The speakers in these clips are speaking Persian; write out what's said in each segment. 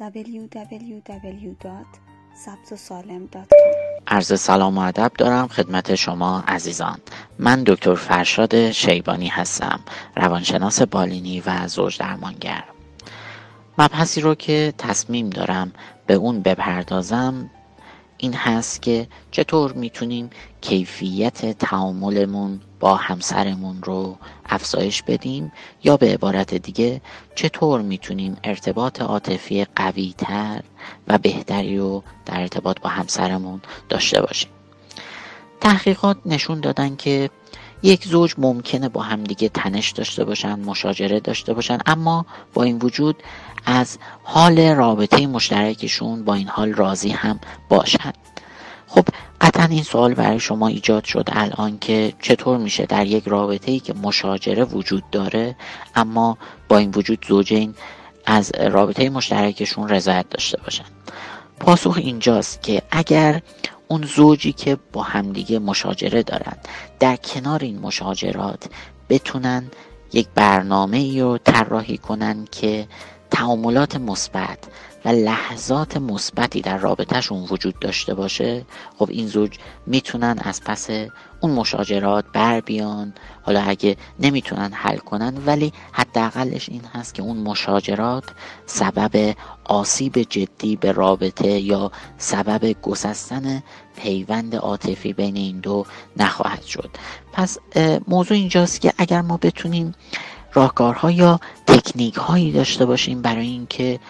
www.sabzosalem.com عرض سلام و ادب دارم خدمت شما عزیزان. من دکتر فرشاد شیبانی هستم روانشناس بالینی و زوج درمانگر. مبحثی رو که تصمیم دارم به اون بپردازم این هست که چطور می‌تونیم کیفیت تعاملمون با همسرمون رو افزایش بدیم یا به عبارت دیگه چطور می‌تونیم ارتباط عاطفی قوی تر و بهتری رو در ارتباط با همسرمون داشته باشیم؟ تحقیقات نشون دادن که یک زوج ممکنه با همدیگه تنش داشته باشن مشاجره داشته باشن اما با این وجود از حال رابطه مشترکشون با این حال راضی هم باشن. خب قطعا این سوال برای شما ایجاد شد الان که چطور میشه در یک رابطه ای که مشاجره وجود داره اما با این وجود زوجین از رابطه مشترکشون رضایت داشته باشن؟ پاسخ اینجاست که اگر اون زوجی که با همدیگه مشاجره دارن در کنار این مشاجرات بتونن یک برنامه ای رو طراحی کنن که تعاملات مثبت و لحظات مثبتی در رابطهشون وجود داشته باشه خب این زوج می‌تونن از پس اون مشاجرات بر بیان. حالا اگه نمی‌تونن حل کنن ولی حداقلش این هست که اون مشاجرات سبب آسیب جدی به رابطه یا سبب گسستن پیوند عاطفی بین این دو نخواهد شد. پس موضوع اینجاست که اگر ما بتونیم راهکارها یا تکنیک هایی داشته باشیم برای اینکه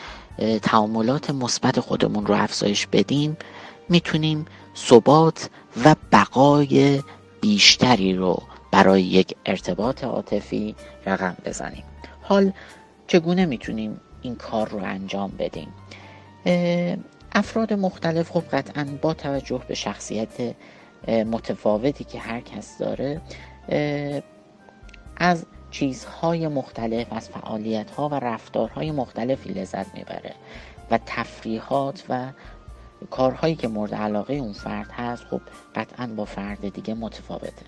تعاملات مثبت خودمون رو افزایش بدیم می‌تونیم ثبات و بقای بیشتری رو برای یک ارتباط عاطفی رقم بزنیم. حال چگونه می‌تونیم این کار رو انجام بدیم؟ افراد مختلف خب قطعا با توجه به شخصیت متفاوتی که هر کس داره از چیزهای مختلف از فعالیتها و رفتارهای مختلفی لذت می‌بره و تفریحات و کارهایی که مورد علاقه اون فرد هست خب قطعا با فرد دیگه متفاوته.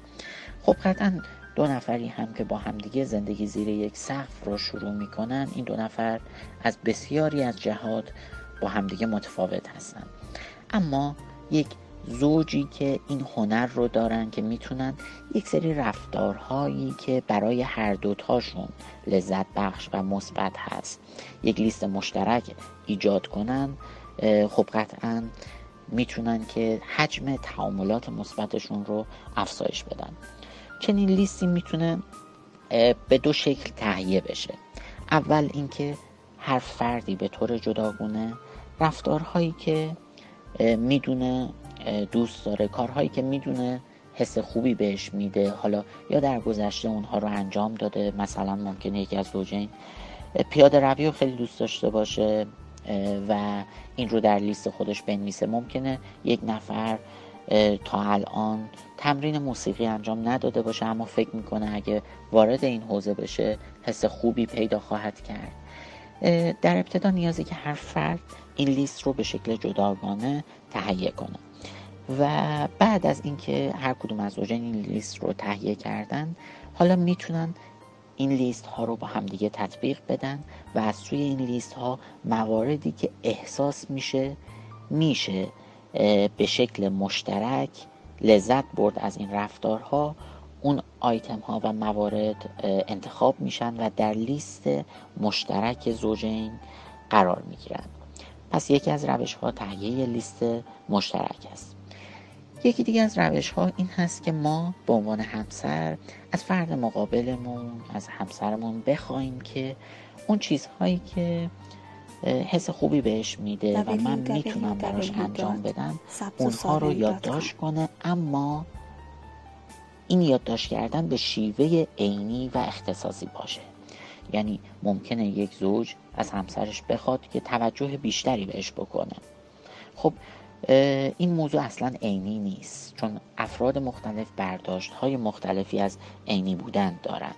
خب قطعا دو نفری هم که با همدیگه زندگی زیر یک سقف رو شروع می‌کنن این دو نفر از بسیاری از جهات با همدیگه متفاوت هستن. اما یک زوجی که این هنر رو دارن که می‌تونن یک سری رفتارهایی که برای هر دوتاشون لذت بخش و مثبت هست یک لیست مشترک ایجاد کنن خب قطعا می‌تونن که حجم تعاملات مثبتشون رو افزایش بدن. چنین لیستی می‌تونه به دو شکل تهیه بشه. اول اینکه هر فردی به طور جداگونه رفتارهایی که می‌دونه دوست داره. کارهایی که می‌دونه حس خوبی بهش میده. حالا یا در گذشته اونها رو انجام داده. مثلا ممکنه یکی از زوجین پیاده روی رو خیلی دوست داشته باشه و این رو در لیست خودش بنویسه. ممکنه یک نفر تا الان تمرین موسیقی انجام نداده باشه اما فکر می‌کنه اگه وارد این حوزه بشه حس خوبی پیدا خواهد کرد. در ابتدا نیازی که هر فرد این لیست رو به شکل جداگانه تهیه کنه. و بعد از اینکه هر کدوم از زوجین این لیست رو تهیه کردن حالا می‌تونن این لیست ها رو با همدیگه تطبیق بدن و از توی این لیست ها مواردی که احساس میشه میشه به شکل مشترک لذت برد از این رفتارها اون آیتم ها و موارد انتخاب میشن و در لیست مشترک زوجین قرار می‌گیرن. پس یکی از روش ها تهیه لیست مشترک است. یکی دیگه از روش ها این هست که ما به عنوان همسر از فرد مقابلمون از همسرمون بخوایم که اون چیزهایی که حس خوبی بهش میده و من می‌تونم براش انجام بدم اونها رو یادداشت کنه. اما این یادداشت کردن به شیوه عینی و اختصاصی باشه. یعنی ممکنه یک زوج از همسرش بخواد که توجه بیشتری بهش بکنه. خب این موضوع اصلا عینی نیست چون افراد مختلف برداشت های مختلفی از عینی بودن دارند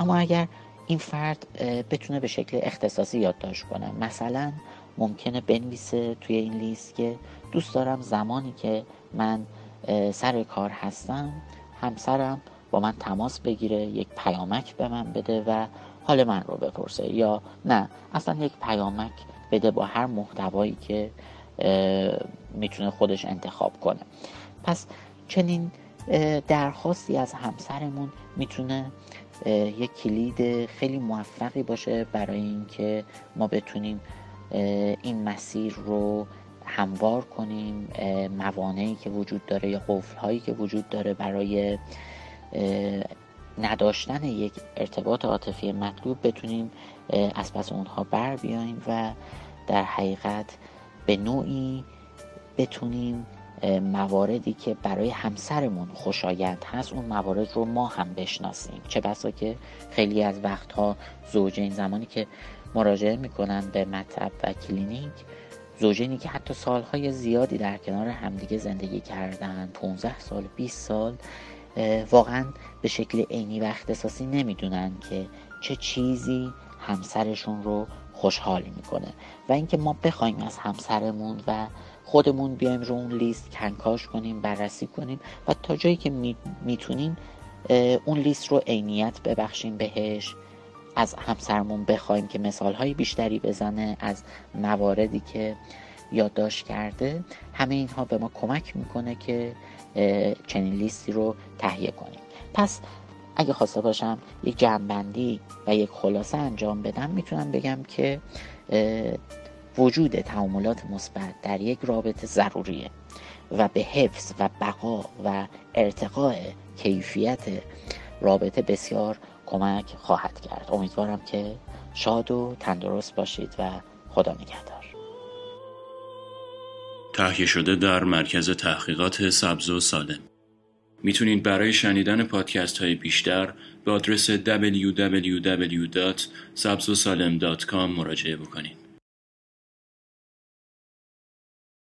اما اگر این فرد بتونه به شکل اختصاصی یادداشت کنه مثلا ممکنه بنویسه توی این لیست که دوست دارم زمانی که من سر کار هستم همسرم با من تماس بگیره یک پیامک به من بده و حال من رو بپرسه. یا نه اصلا یک پیامک بده با هر محتوایی که می‌تونه خودش انتخاب کنه. پس چنین درخواستی از همسرمون می‌تونه یک کلید خیلی موفقی باشه برای اینکه ما بتونیم این مسیر رو هموار کنیم موانعی که وجود داره یا قفل هایی که وجود داره برای نداشتن یک ارتباط عاطفی مطلوب بتونیم از پس اونها بر بیایم و در حقیقت به نوعی بتونیم مواردی که برای همسرمون خوشایند هست اون موارد رو ما هم بشناسیم. چه بسا که خیلی از وقتها زوجین زمانی که مراجعه می‌کنن به مطب و کلینیک زوجینی که حتی سالهای زیادی در کنار همدیگه زندگی کردن 15 سال 20 سال واقعا به شکل عینی و اختصاصی نمی‌دونن که چه چیزی همسرشون رو خوشحال می‌کنه. و اینکه ما بخوایم از همسرمون و خودمون بیایم رو اون لیست کنکاش کنیم بررسی کنیم و تا جایی که می‌تونیم اون لیست رو عینیت ببخشیم بهش. از همسرمون بخوایم که مثال بیشتری بزنه از مواردی که یادداشت کرده همه اینها به ما کمک می‌کنه که چنین لیستی رو تهیه کنیم. پس اگه خواسته باشم یک جمعبندی و یک خلاصه انجام بدم می‌تونم بگم که وجود تعاملات مثبت در یک رابطه ضروریه و به حفظ و بقا و ارتقاء کیفیت رابطه بسیار کمک خواهد کرد. امیدوارم که شاد و تندرست باشید و خدا نگهدار. تهیه شده در مرکز تحقیقات سبز و سالم. می‌تونید برای شنیدن پادکست های بیشتر به آدرس www.sabzosalem.com مراجعه بکنید.